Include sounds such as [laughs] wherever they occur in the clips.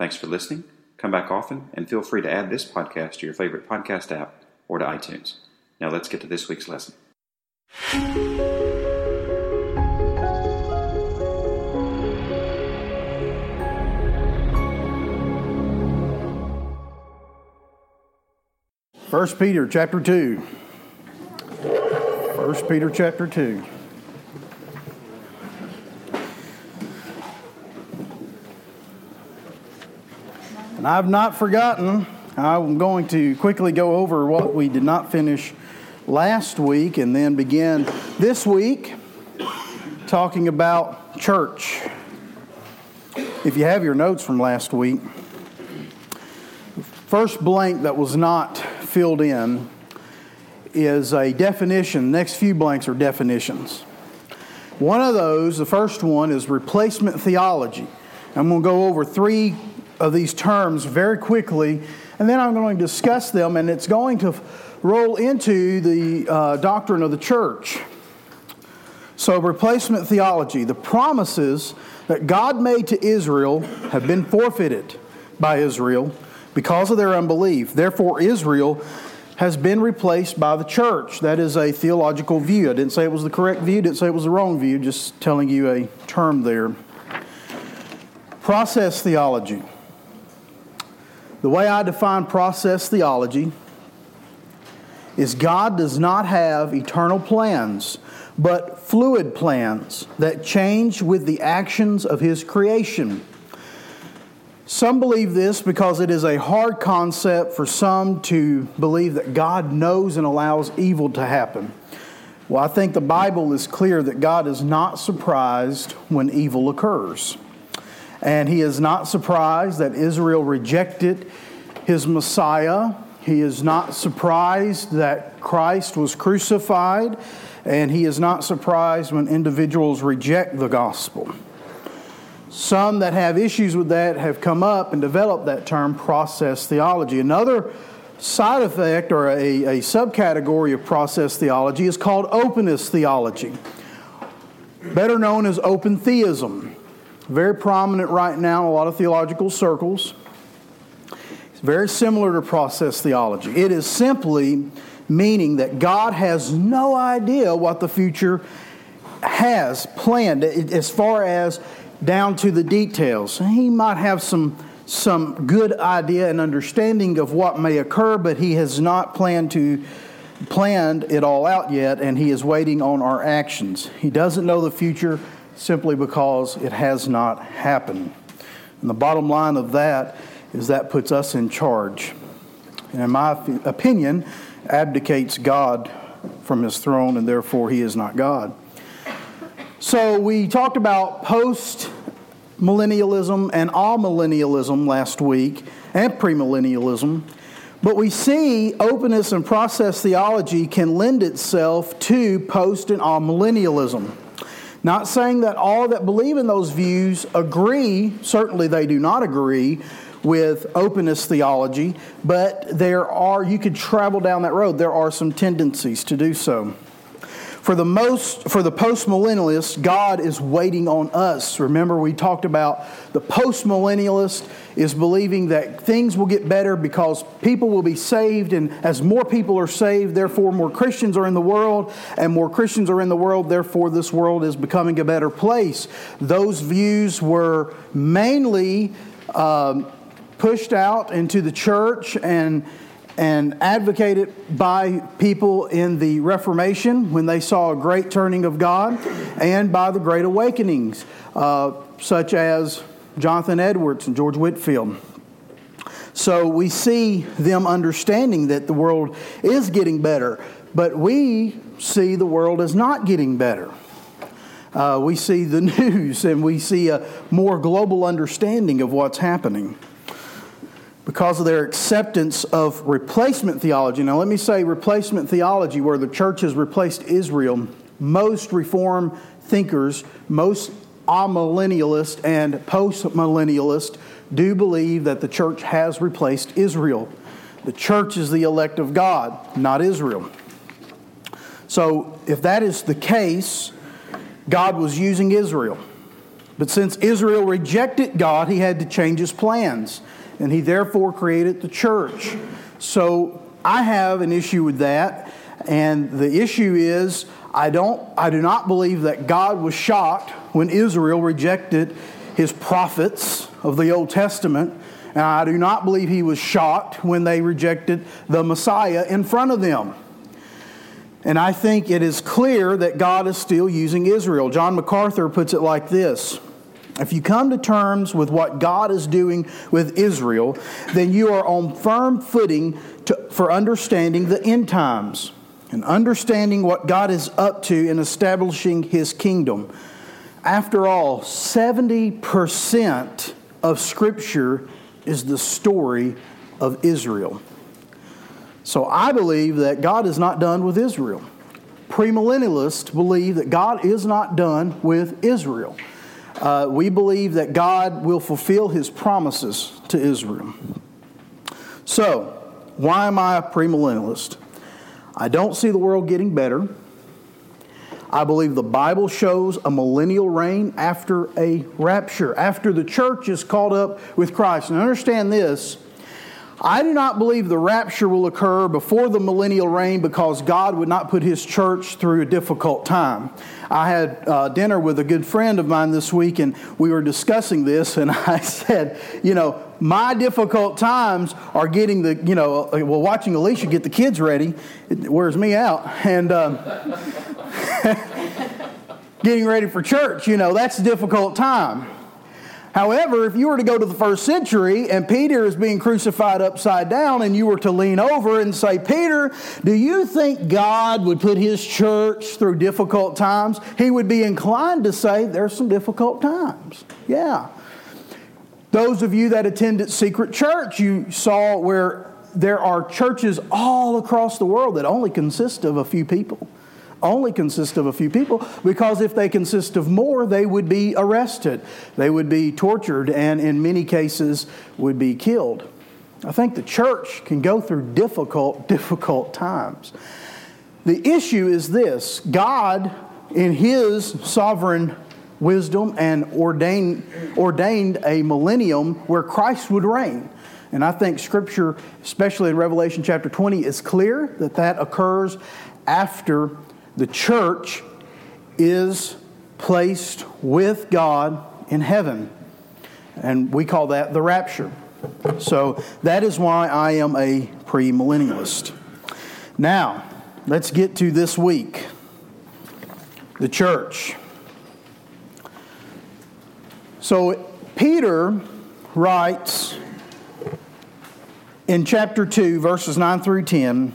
Thanks for listening. Come back often and feel free to add this podcast to your favorite podcast app or to iTunes. Now let's get to this week's lesson. First Peter chapter 2. First Peter chapter 2. And I've not forgotten. I'm going to quickly go over what we did not finish last week and then begin this week talking about church. If you have your notes from last week, first blank that was not filled in is a definition. Next few blanks are definitions. One of those, the first one, is replacement theology. I'm going to go over three of these terms very quickly, and then I'm going to discuss them, and it's going to roll into the uh, doctrine of the church. So, replacement theology, the promises that God made to Israel have been forfeited by Israel because of their unbelief. Therefore, Israel has been replaced by the church. That is a theological view. I didn't say it was the correct view, didn't say it was the wrong view, just telling you a term there. Process theology. The way I define process theology is God does not have eternal plans, but fluid plans that change with the actions of His creation. Some believe this because it is a hard concept for some to believe that God knows and allows evil to happen. Well, I think the Bible is clear that God is not surprised when evil occurs. And He is not surprised that Israel rejected His Messiah. He is not surprised that Christ was crucified. And He is not surprised when individuals reject the gospel. Some that have issues with that have come up and developed that term process theology. Another side effect or a, a subcategory of process theology is called openness theology, better known as open theism. Very prominent right now in a lot of theological circles. It's very similar to process theology. It is simply meaning that God has no idea what the future has planned as far as down to the details. He might have some, some good idea and understanding of what may occur, but he has not planned to planned it all out yet, and he is waiting on our actions. He doesn't know the future simply because it has not happened. And the bottom line of that is that puts us in charge. And in my opinion, abdicates God from his throne, and therefore he is not God. So we talked about post millennialism and amillennialism last week, and premillennialism. But we see openness and process theology can lend itself to post and amillennialism. Not saying that all that believe in those views agree, certainly they do not agree with openness theology, but there are, you could travel down that road. There are some tendencies to do so. For the most for the postmillennialist, God is waiting on us. Remember we talked about the postmillennialist is believing that things will get better because people will be saved and as more people are saved, therefore more Christians are in the world and more Christians are in the world, therefore this world is becoming a better place. Those views were mainly um, pushed out into the church and and advocated by people in the Reformation when they saw a great turning of God, and by the Great Awakenings, uh, such as Jonathan Edwards and George Whitefield. So we see them understanding that the world is getting better, but we see the world as not getting better. Uh, we see the [laughs] news and we see a more global understanding of what's happening because of their acceptance of replacement theology. Now, let me say replacement theology, where the church has replaced Israel. Most Reform thinkers, most amillennialists and post-millennialists do believe that the church has replaced Israel. The church is the elect of God, not Israel. So, if that is the case, God was using Israel. But since Israel rejected God, he had to change his plans, and he therefore created the church. So, I have an issue with that, and the issue is I don't I do not believe that God was shocked when Israel rejected his prophets of the Old Testament. And I do not believe he was shocked when they rejected the Messiah in front of them. And I think it is clear that God is still using Israel. John MacArthur puts it like this If you come to terms with what God is doing with Israel, then you are on firm footing to, for understanding the end times and understanding what God is up to in establishing his kingdom. After all, 70% of Scripture is the story of Israel. So I believe that God is not done with Israel. Premillennialists believe that God is not done with Israel. Uh, we believe that God will fulfill his promises to Israel. So, why am I a premillennialist? I don't see the world getting better. I believe the Bible shows a millennial reign after a rapture, after the church is caught up with Christ. And understand this I do not believe the rapture will occur before the millennial reign because God would not put his church through a difficult time. I had uh, dinner with a good friend of mine this week and we were discussing this, and [laughs] I said, you know, my difficult times are getting the, you know, uh, well, watching Alicia get the kids ready, it wears me out. And, um, [laughs] getting ready for church, you know, that's a difficult time. However, if you were to go to the first century and Peter is being crucified upside down and you were to lean over and say, Peter, do you think God would put his church through difficult times? He would be inclined to say, there's some difficult times. Yeah. Those of you that attended Secret Church, you saw where there are churches all across the world that only consist of a few people only consist of a few people because if they consist of more, they would be arrested, they would be tortured, and in many cases would be killed. I think the church can go through difficult, [laughs] difficult times. The issue is this God, in His sovereign wisdom, and ordained, ordained a millennium where Christ would reign. And I think Scripture, especially in Revelation chapter 20, is clear that that occurs after the church is placed with God in heaven. And we call that the rapture. So that is why I am a premillennialist. Now, let's get to this week. The church. So Peter writes in chapter 2, verses 9 through 10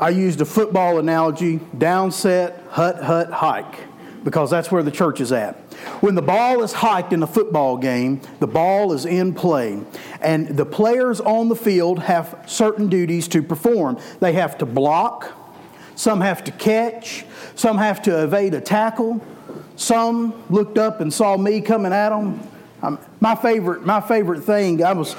I used a football analogy down set, hut, hut, hike, because that's where the church is at. When the ball is hiked in a football game, the ball is in play, and the players on the field have certain duties to perform. They have to block, some have to catch, some have to evade a tackle, some looked up and saw me coming at them. My favorite, my favorite thing, I was,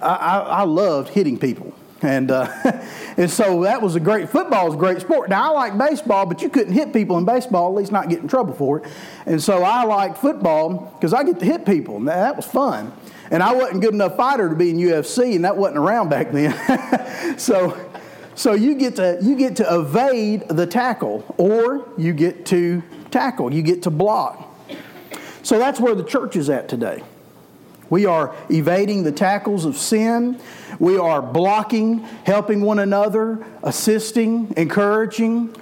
I, I, I loved hitting people. And, uh, [laughs] and so that was a great, football is a great sport. Now, I like baseball, but you couldn't hit people in baseball, at least not get in trouble for it. And so I like football because I get to hit people. And that was fun. And I wasn't good enough fighter to be in UFC, and that wasn't around back [laughs] then. so, so you get to you get to evade the tackle, or you get to tackle. You get to block. So that's where the church is at today. We are evading the tackles of sin. We are blocking, helping one another, assisting, encouraging.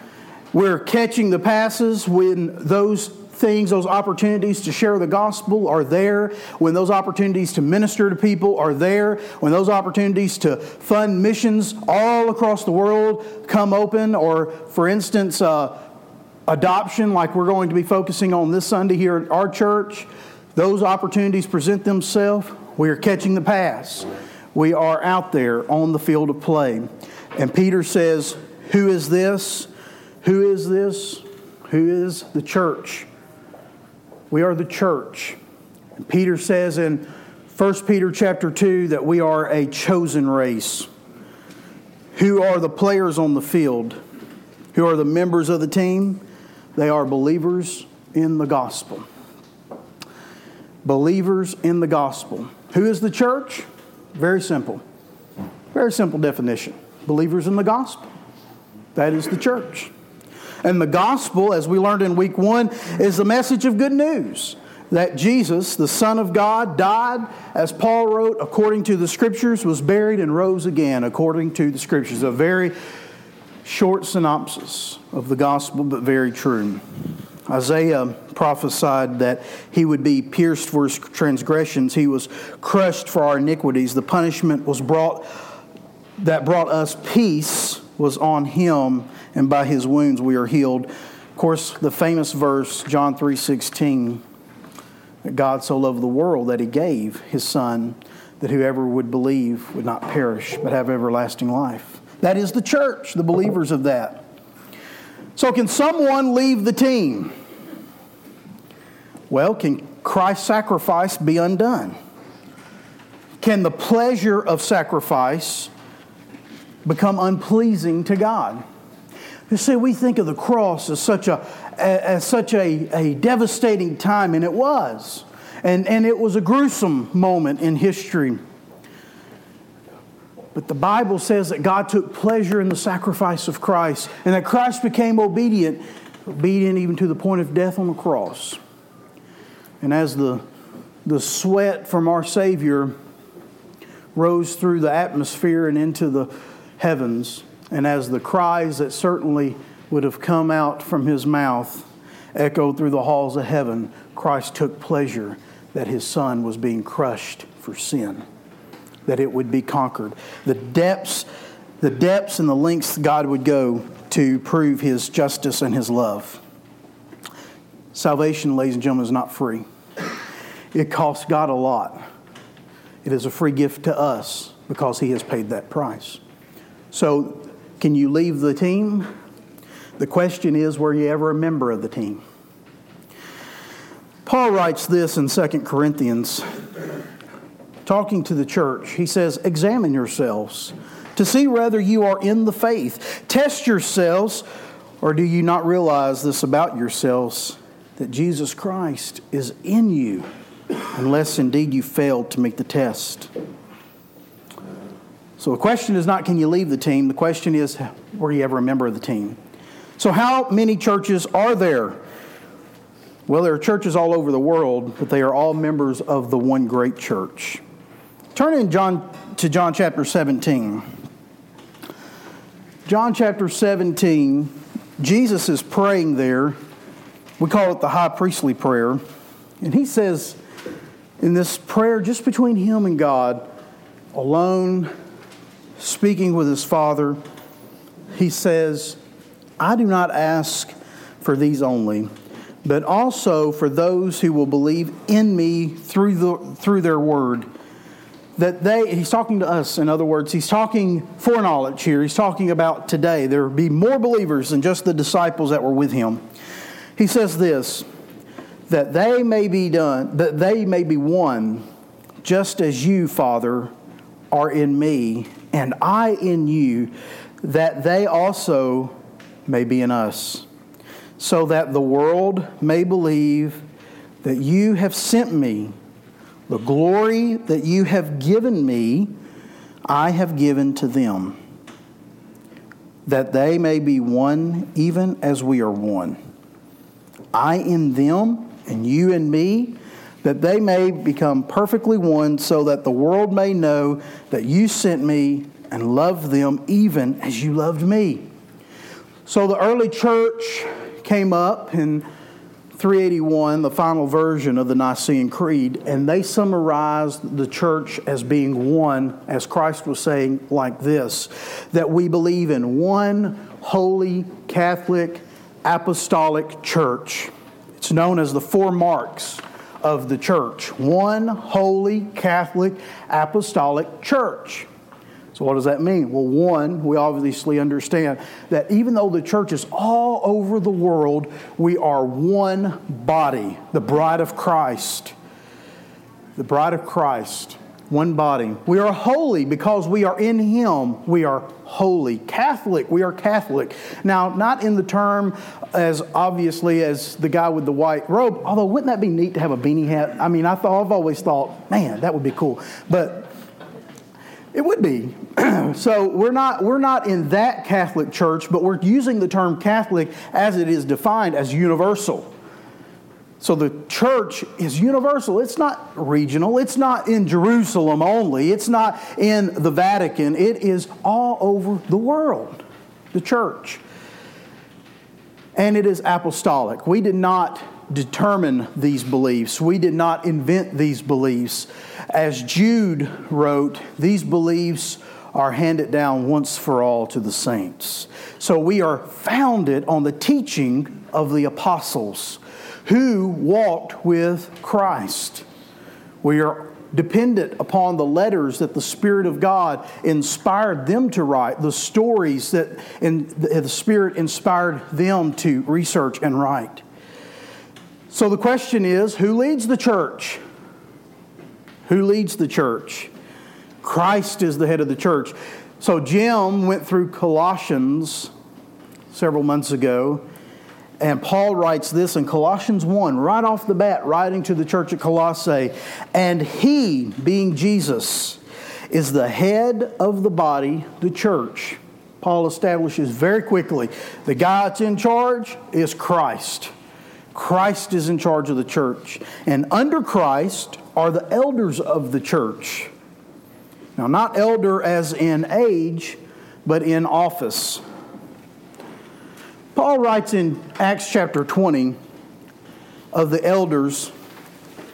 We're catching the passes when those things, those opportunities to share the gospel are there, when those opportunities to minister to people are there, when those opportunities to fund missions all across the world come open, or for instance, uh, adoption, like we're going to be focusing on this Sunday here at our church, those opportunities present themselves. We are catching the pass. We are out there on the field of play. And Peter says, Who is this? Who is this? Who is the church? We are the church. And Peter says in 1 Peter chapter 2 that we are a chosen race. Who are the players on the field? Who are the members of the team? They are believers in the gospel. Believers in the gospel. Who is the church? Very simple. Very simple definition. Believers in the gospel. That is the church. And the gospel, as we learned in week one, is the message of good news that Jesus, the Son of God, died, as Paul wrote, according to the Scriptures, was buried, and rose again, according to the Scriptures. A very short synopsis of the gospel, but very true. Isaiah prophesied that he would be pierced for his transgressions, he was crushed for our iniquities. The punishment was brought that brought us peace was on him and by his wounds we are healed. Of course, the famous verse, John 3:16, that God so loved the world that he gave his son that whoever would believe would not perish but have everlasting life. That is the church, the believers of that. So can someone leave the team? Well, can Christ's sacrifice be undone? Can the pleasure of sacrifice become unpleasing to God? You see, we think of the cross as such a, as such a, a devastating time, and it was. And, and it was a gruesome moment in history. But the Bible says that God took pleasure in the sacrifice of Christ, and that Christ became obedient, obedient even to the point of death on the cross. And as the, the sweat from our Savior rose through the atmosphere and into the heavens, and as the cries that certainly would have come out from his mouth echoed through the halls of heaven, Christ took pleasure that his son was being crushed for sin, that it would be conquered. The depths, the depths and the lengths God would go to prove his justice and his love. Salvation, ladies and gentlemen, is not free. It costs God a lot. It is a free gift to us because he has paid that price. So can you leave the team? The question is, were you ever a member of the team? Paul writes this in 2 Corinthians, talking to the church. He says, Examine yourselves to see whether you are in the faith. Test yourselves, or do you not realize this about yourselves, that Jesus Christ is in you, unless indeed you failed to make the test? So the question is not can you leave the team? The question is were you ever a member of the team? So, how many churches are there? Well, there are churches all over the world, but they are all members of the one great church. Turn in John to John chapter 17. John chapter 17, Jesus is praying there. We call it the high priestly prayer. And he says in this prayer, just between him and God, alone, speaking with his father, he says, I do not ask for these only, but also for those who will believe in me through, the, through their word. That they, he's talking to us, in other words, he's talking foreknowledge here. He's talking about today. There will be more believers than just the disciples that were with him. He says this that they may be done, that they may be one, just as you, Father, are in me, and I in you, that they also may be in us, so that the world may believe that you have sent me. The glory that you have given me, I have given to them, that they may be one even as we are one. I in them, and you and me, that they may become perfectly one, so that the world may know that you sent me and loved them even as you loved me. So the early church came up in 381, the final version of the Nicene Creed, and they summarized the church as being one, as Christ was saying, like this that we believe in one holy, Catholic, apostolic church. It's known as the four marks of the church one holy, Catholic, apostolic church. So, what does that mean? Well, one, we obviously understand that even though the church is all over the world, we are one body, the bride of Christ. The bride of Christ, one body. We are holy because we are in Him. We are holy. Catholic, we are Catholic. Now, not in the term as obviously as the guy with the white robe, although wouldn't that be neat to have a beanie hat? I mean, I thought, I've always thought, man, that would be cool. But it would be. [clears throat] so we're not, we're not in that Catholic church, but we're using the term Catholic as it is defined as universal. So the church is universal. It's not regional. It's not in Jerusalem only. It's not in the Vatican. It is all over the world, the church. And it is apostolic. We did not determine these beliefs. We did not invent these beliefs. As Jude wrote, these beliefs are handed down once for all to the saints. So we are founded on the teaching of the apostles who walked with Christ. We are dependent upon the letters that the Spirit of God inspired them to write, the stories that the Spirit inspired them to research and write. So the question is who leads the church? Who leads the church? Christ is the head of the church. So Jim went through Colossians several months ago, and Paul writes this in Colossians 1, right off the bat, writing to the church at Colossae. And he, being Jesus, is the head of the body, the church. Paul establishes very quickly the guy that's in charge is Christ. Christ is in charge of the church. And under Christ are the elders of the church. Now, not elder as in age, but in office. Paul writes in Acts chapter 20 of the elders,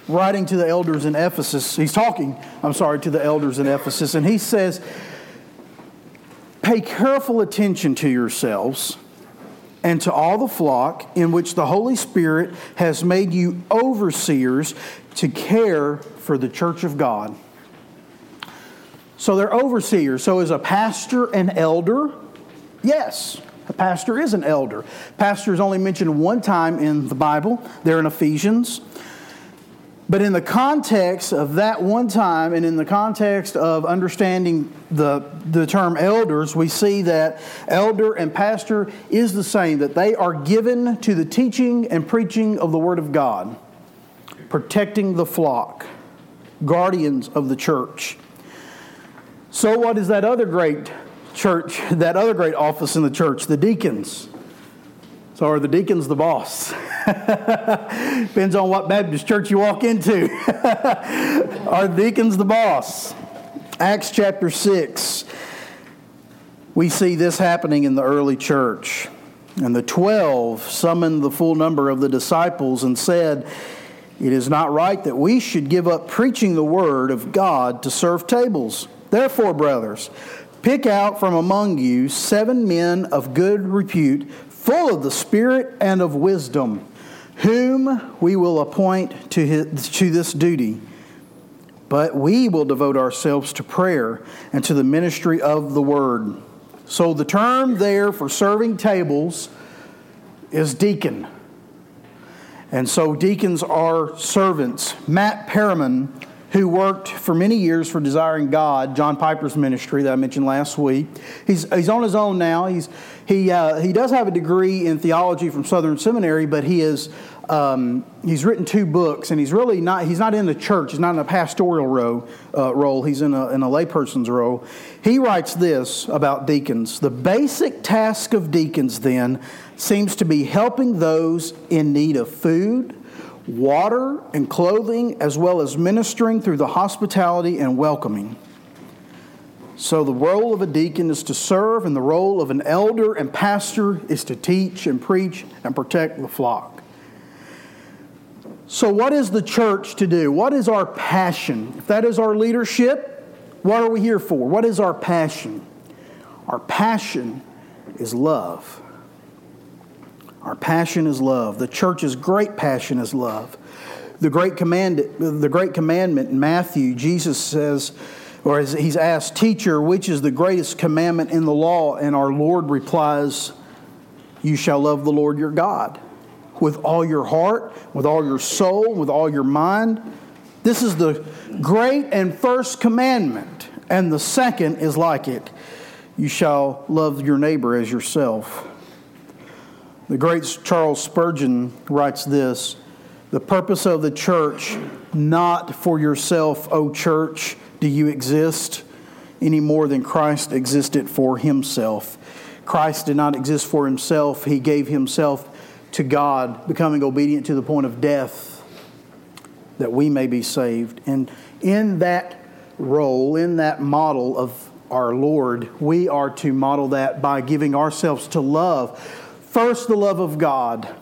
writing to the elders in Ephesus. He's talking, I'm sorry, to the elders in Ephesus, and he says, Pay careful attention to yourselves and to all the flock in which the Holy Spirit has made you overseers to care for the church of God. So they're overseers. So is a pastor an elder? Yes. A pastor is an elder. Pastor is only mentioned one time in the Bible. They're in Ephesians. But in the context of that one time and in the context of understanding the, the term elders, we see that elder and pastor is the same, that they are given to the teaching and preaching of the Word of God, protecting the flock, guardians of the church. So, what is that other great church, that other great office in the church? The deacons. So, are the deacons the boss? [laughs] Depends on what Baptist church you walk into. [laughs] are the deacons the boss? Acts chapter 6, we see this happening in the early church. And the twelve summoned the full number of the disciples and said, It is not right that we should give up preaching the word of God to serve tables. Therefore, brothers, pick out from among you seven men of good repute full of the Spirit and of wisdom, whom we will appoint to, his, to this duty. But we will devote ourselves to prayer and to the ministry of the word. So the term there for serving tables is deacon. And so deacons are servants. Matt Perman who worked for many years for Desiring God, John Piper's ministry that I mentioned last week. He's, he's on his own now. He's, he, uh, he does have a degree in theology from Southern Seminary, but he is um, he's written two books, and he's really not he's not in the church. He's not in a pastoral row, uh, role. He's in a, in a layperson's role. He writes this about deacons: the basic task of deacons then seems to be helping those in need of food water and clothing, as well as ministering through the hospitality and welcoming. So, the role of a deacon is to serve, and the role of an elder and pastor is to teach and preach and protect the flock. So, what is the church to do? What is our passion? If that is our leadership, what are we here for? What is our passion? Our passion is love. Our passion is love. The church's great passion is love. The great command, the great commandment in Matthew, Jesus says, or as he's asked, Teacher, which is the greatest commandment in the law? And our Lord replies, You shall love the Lord your God with all your heart, with all your soul, with all your mind. This is the great and first commandment. And the second is like it you shall love your neighbor as yourself. The great Charles Spurgeon writes this The purpose of the church, not for yourself, O church, do you exist any more than Christ existed for himself. Christ did not exist for himself, he gave himself to God, becoming obedient to the point of death that we may be saved. And in that role, in that model of our Lord, we are to model that by giving ourselves to love. First, the love of God.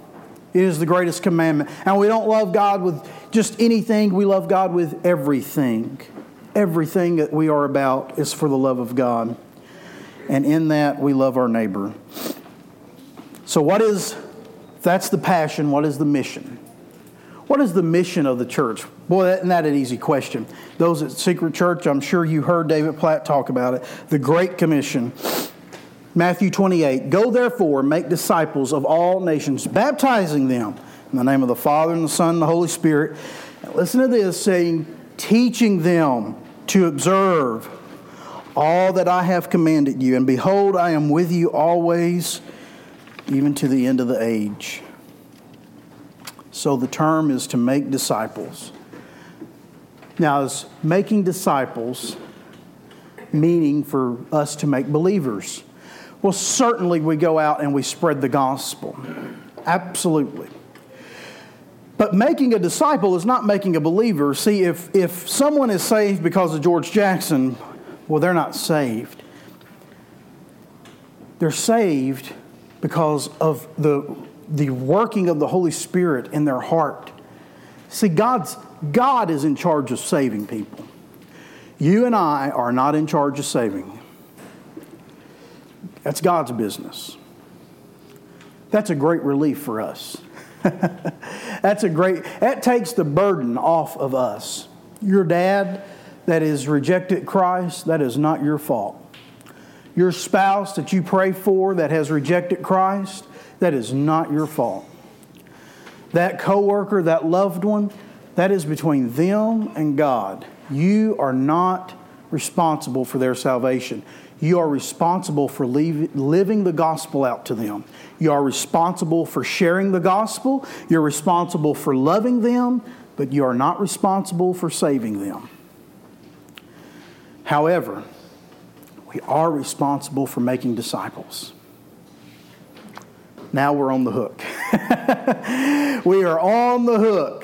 is the greatest commandment. And we don't love God with just anything, we love God with everything. Everything that we are about is for the love of God. And in that, we love our neighbor. So, what is, that's the passion, what is the mission? What is the mission of the church? Boy, isn't that an easy question? Those at Secret Church, I'm sure you heard David Platt talk about it. The Great Commission. Matthew 28 Go therefore, make disciples of all nations, baptizing them in the name of the Father, and the Son, and the Holy Spirit. Listen to this saying, teaching them to observe all that I have commanded you. And behold, I am with you always, even to the end of the age. So the term is to make disciples. Now, is making disciples meaning for us to make believers? Well, certainly we go out and we spread the gospel. Absolutely. But making a disciple is not making a believer. See, if, if someone is saved because of George Jackson, well, they're not saved. They're saved because of the the working of the Holy Spirit in their heart. See, God's, God is in charge of saving people. You and I are not in charge of saving. That's God's business. That's a great relief for us. [laughs] That's a great, that takes the burden off of us. Your dad that has rejected Christ, that is not your fault. Your spouse that you pray for that has rejected Christ, that is not your fault. That coworker, that loved one, that is between them and God. You are not responsible for their salvation. You are responsible for leave, living the gospel out to them. You are responsible for sharing the gospel. You're responsible for loving them, but you are not responsible for saving them. However, we are responsible for making disciples now we're on the hook. [laughs] we are on the hook.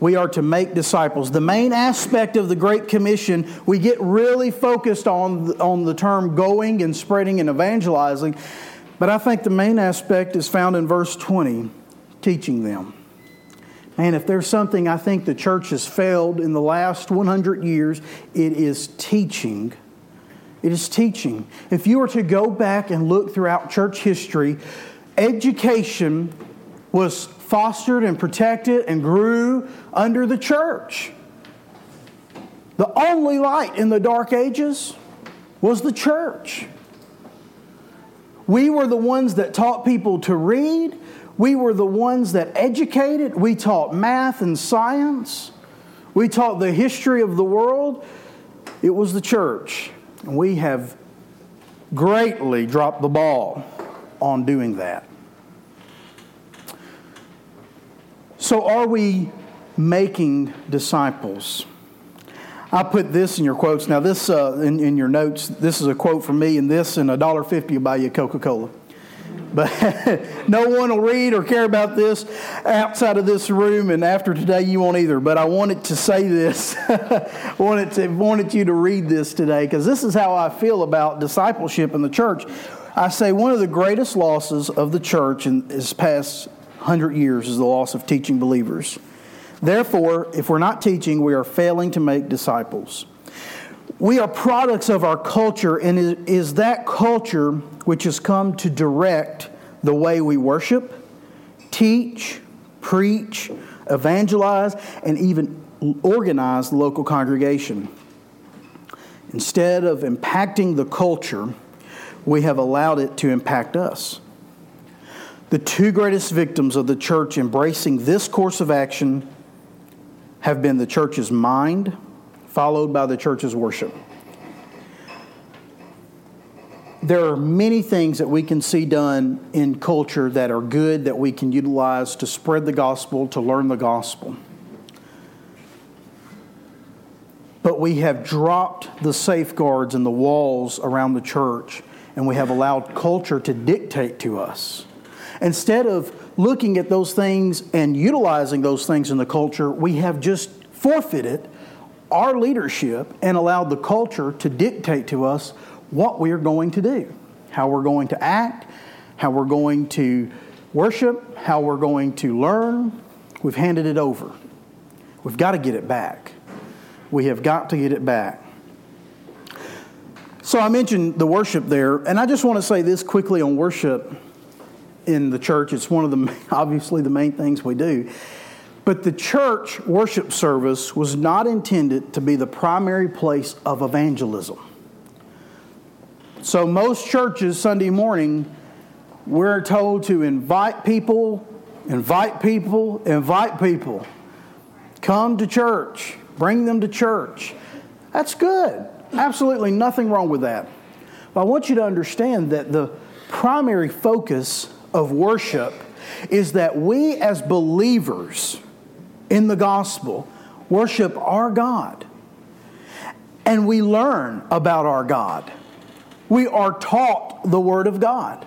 We are to make disciples. The main aspect of the Great Commission, we get really focused on, on the term going and spreading and evangelizing, but I think the main aspect is found in verse 20 teaching them. And if there's something I think the church has failed in the last 100 years, it is teaching. It is teaching. If you were to go back and look throughout church history, education was fostered and protected and grew under the church. The only light in the dark ages was the church. We were the ones that taught people to read. We were the ones that educated. We taught math and science. We taught the history of the world. It was the church. And we have greatly dropped the ball on doing that. So, are we making disciples? I put this in your quotes. Now, this uh, in, in your notes, this is a quote from me, and this and a dollar fifty will buy you Coca Cola. But [laughs] no one will read or care about this outside of this room, and after today, you won't either. But I wanted to say this. [laughs] wanted to wanted you to read this today because this is how I feel about discipleship in the church. I say one of the greatest losses of the church in this past hundred years is the loss of teaching believers. Therefore, if we're not teaching, we are failing to make disciples. We are products of our culture, and it is that culture which has come to direct the way we worship, teach, preach, evangelize, and even organize the local congregation. Instead of impacting the culture, we have allowed it to impact us. The two greatest victims of the church embracing this course of action have been the church's mind, followed by the church's worship. There are many things that we can see done in culture that are good that we can utilize to spread the gospel, to learn the gospel. But we have dropped the safeguards and the walls around the church, and we have allowed culture to dictate to us. Instead of looking at those things and utilizing those things in the culture, we have just forfeited our leadership and allowed the culture to dictate to us what we are going to do, how we're going to act, how we're going to worship, how we're going to learn. We've handed it over. We've got to get it back. We have got to get it back. So I mentioned the worship there, and I just want to say this quickly on worship in the church. It's one of the [laughs] obviously the main things we do. But the church worship service was not intended to be the primary place of evangelism. So, most churches, Sunday morning, we're told to invite people, invite people, invite people. Come to church, bring them to church. That's good. Absolutely nothing wrong with that. But I want you to understand that the primary focus of worship is that we as believers in the gospel worship our God. And we learn about our God. We are taught the Word of God.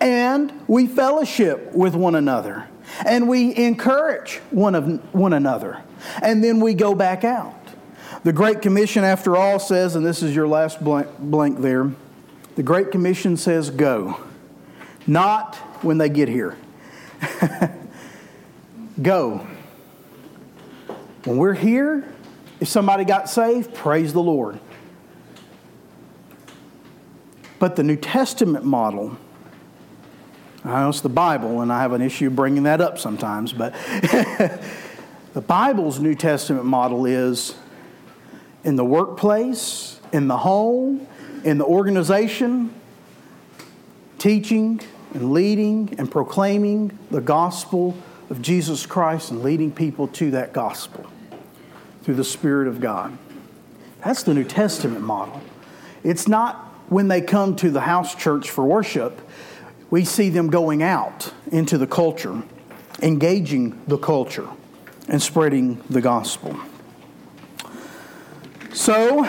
And we fellowship with one another. And we encourage one, of, one another. And then we go back out. The Great Commission, after all, says, and this is your last blank, blank there the Great Commission says, go. Not when they get here. [laughs] go. When we're here, if somebody got saved, praise the Lord. But the New Testament model, I know it's the Bible, and I have an issue bringing that up sometimes, but [laughs] the Bible's New Testament model is in the workplace, in the home, in the organization, teaching and leading and proclaiming the gospel of Jesus Christ and leading people to that gospel through the Spirit of God. That's the New Testament model. It's not when they come to the house church for worship, we see them going out into the culture, engaging the culture, and spreading the gospel. So,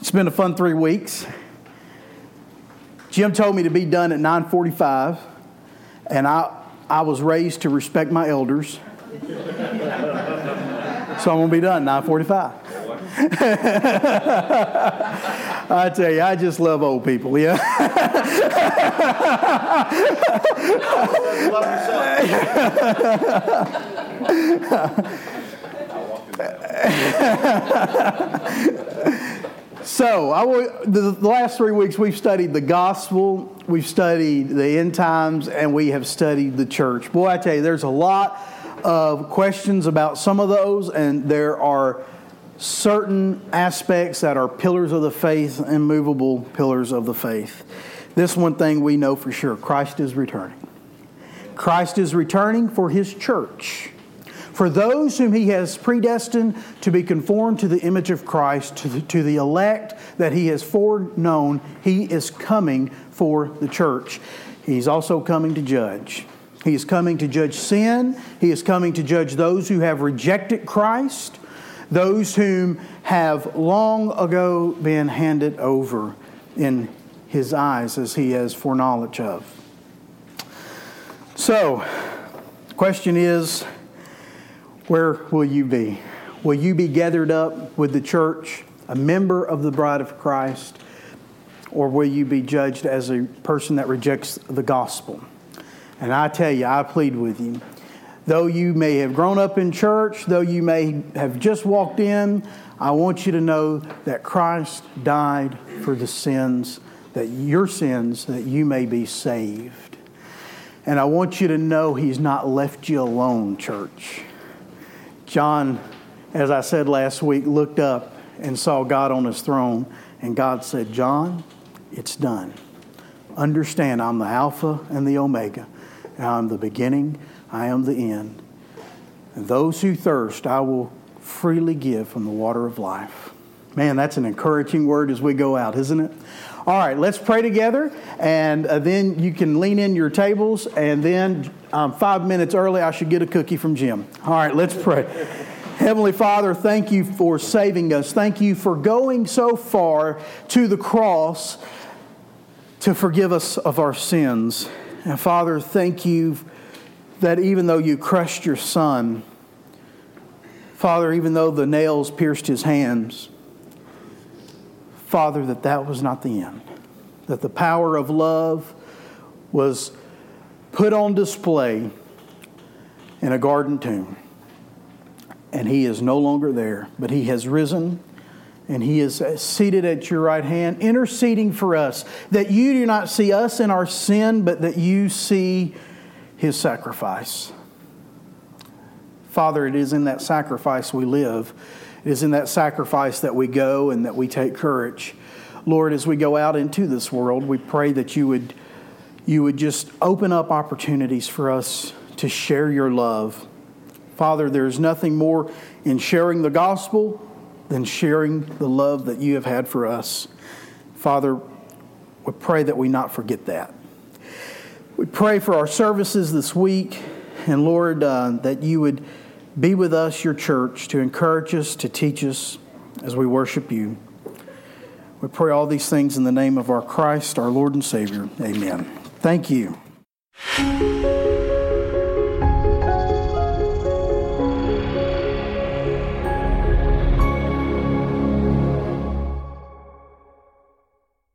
it's been a fun three weeks. Jim told me to be done at 9:45, and I I was raised to respect my elders. so I'm going to be done 9:45. [laughs] I tell you, I just love old people. Yeah. [laughs] [laughs] So, I, the, the last three weeks we've studied the gospel, we've studied the end times, and we have studied the church. Boy, I tell you, there's a lot of questions about some of those, and there are certain aspects that are pillars of the faith, immovable pillars of the faith. This one thing we know for sure Christ is returning. Christ is returning for his church. For those whom he has predestined to be conformed to the image of Christ, to the, to the elect that he has foreknown, he is coming for the church. He's also coming to judge. He is coming to judge sin. He is coming to judge those who have rejected Christ, those whom have long ago been handed over in his eyes as he has foreknowledge of. So, the question is where will you be? Will you be gathered up with the church, a member of the bride of Christ, or will you be judged as a person that rejects the gospel? And I tell you, I plead with you. Though you may have grown up in church, though you may have just walked in, I want you to know that Christ died for the sins, that your sins, that you may be saved. And I want you to know He's not left you alone, church. John, as I said last week, looked up and saw God on his throne, and God said, John, it's done. Understand, I'm the Alpha and the Omega. I'm the beginning, I am the end. And those who thirst, I will freely give from the water of life. Man, that's an encouraging word as we go out, isn't it? All right, let's pray together, and uh, then you can lean in your tables, and then um, five minutes early, I should get a cookie from Jim. All right, let's pray. Heavenly Father, thank you for saving us. Thank you for going so far to the cross to forgive us of our sins. And Father, thank you that even though you crushed your son, Father, even though the nails pierced his hands, Father, that that was not the end. That the power of love was put on display in a garden tomb. And he is no longer there, but he has risen and he is seated at your right hand, interceding for us, that you do not see us in our sin, but that you see his sacrifice. Father, it is in that sacrifice we live. It is in that sacrifice that we go and that we take courage. Lord, as we go out into this world, we pray that you would, you would just open up opportunities for us to share your love. Father, there's nothing more in sharing the gospel than sharing the love that you have had for us. Father, we pray that we not forget that. We pray for our services this week, and Lord, uh, that you would be with us, your church, to encourage us, to teach us as we worship you. We pray all these things in the name of our Christ, our Lord and Savior. Amen. Thank you.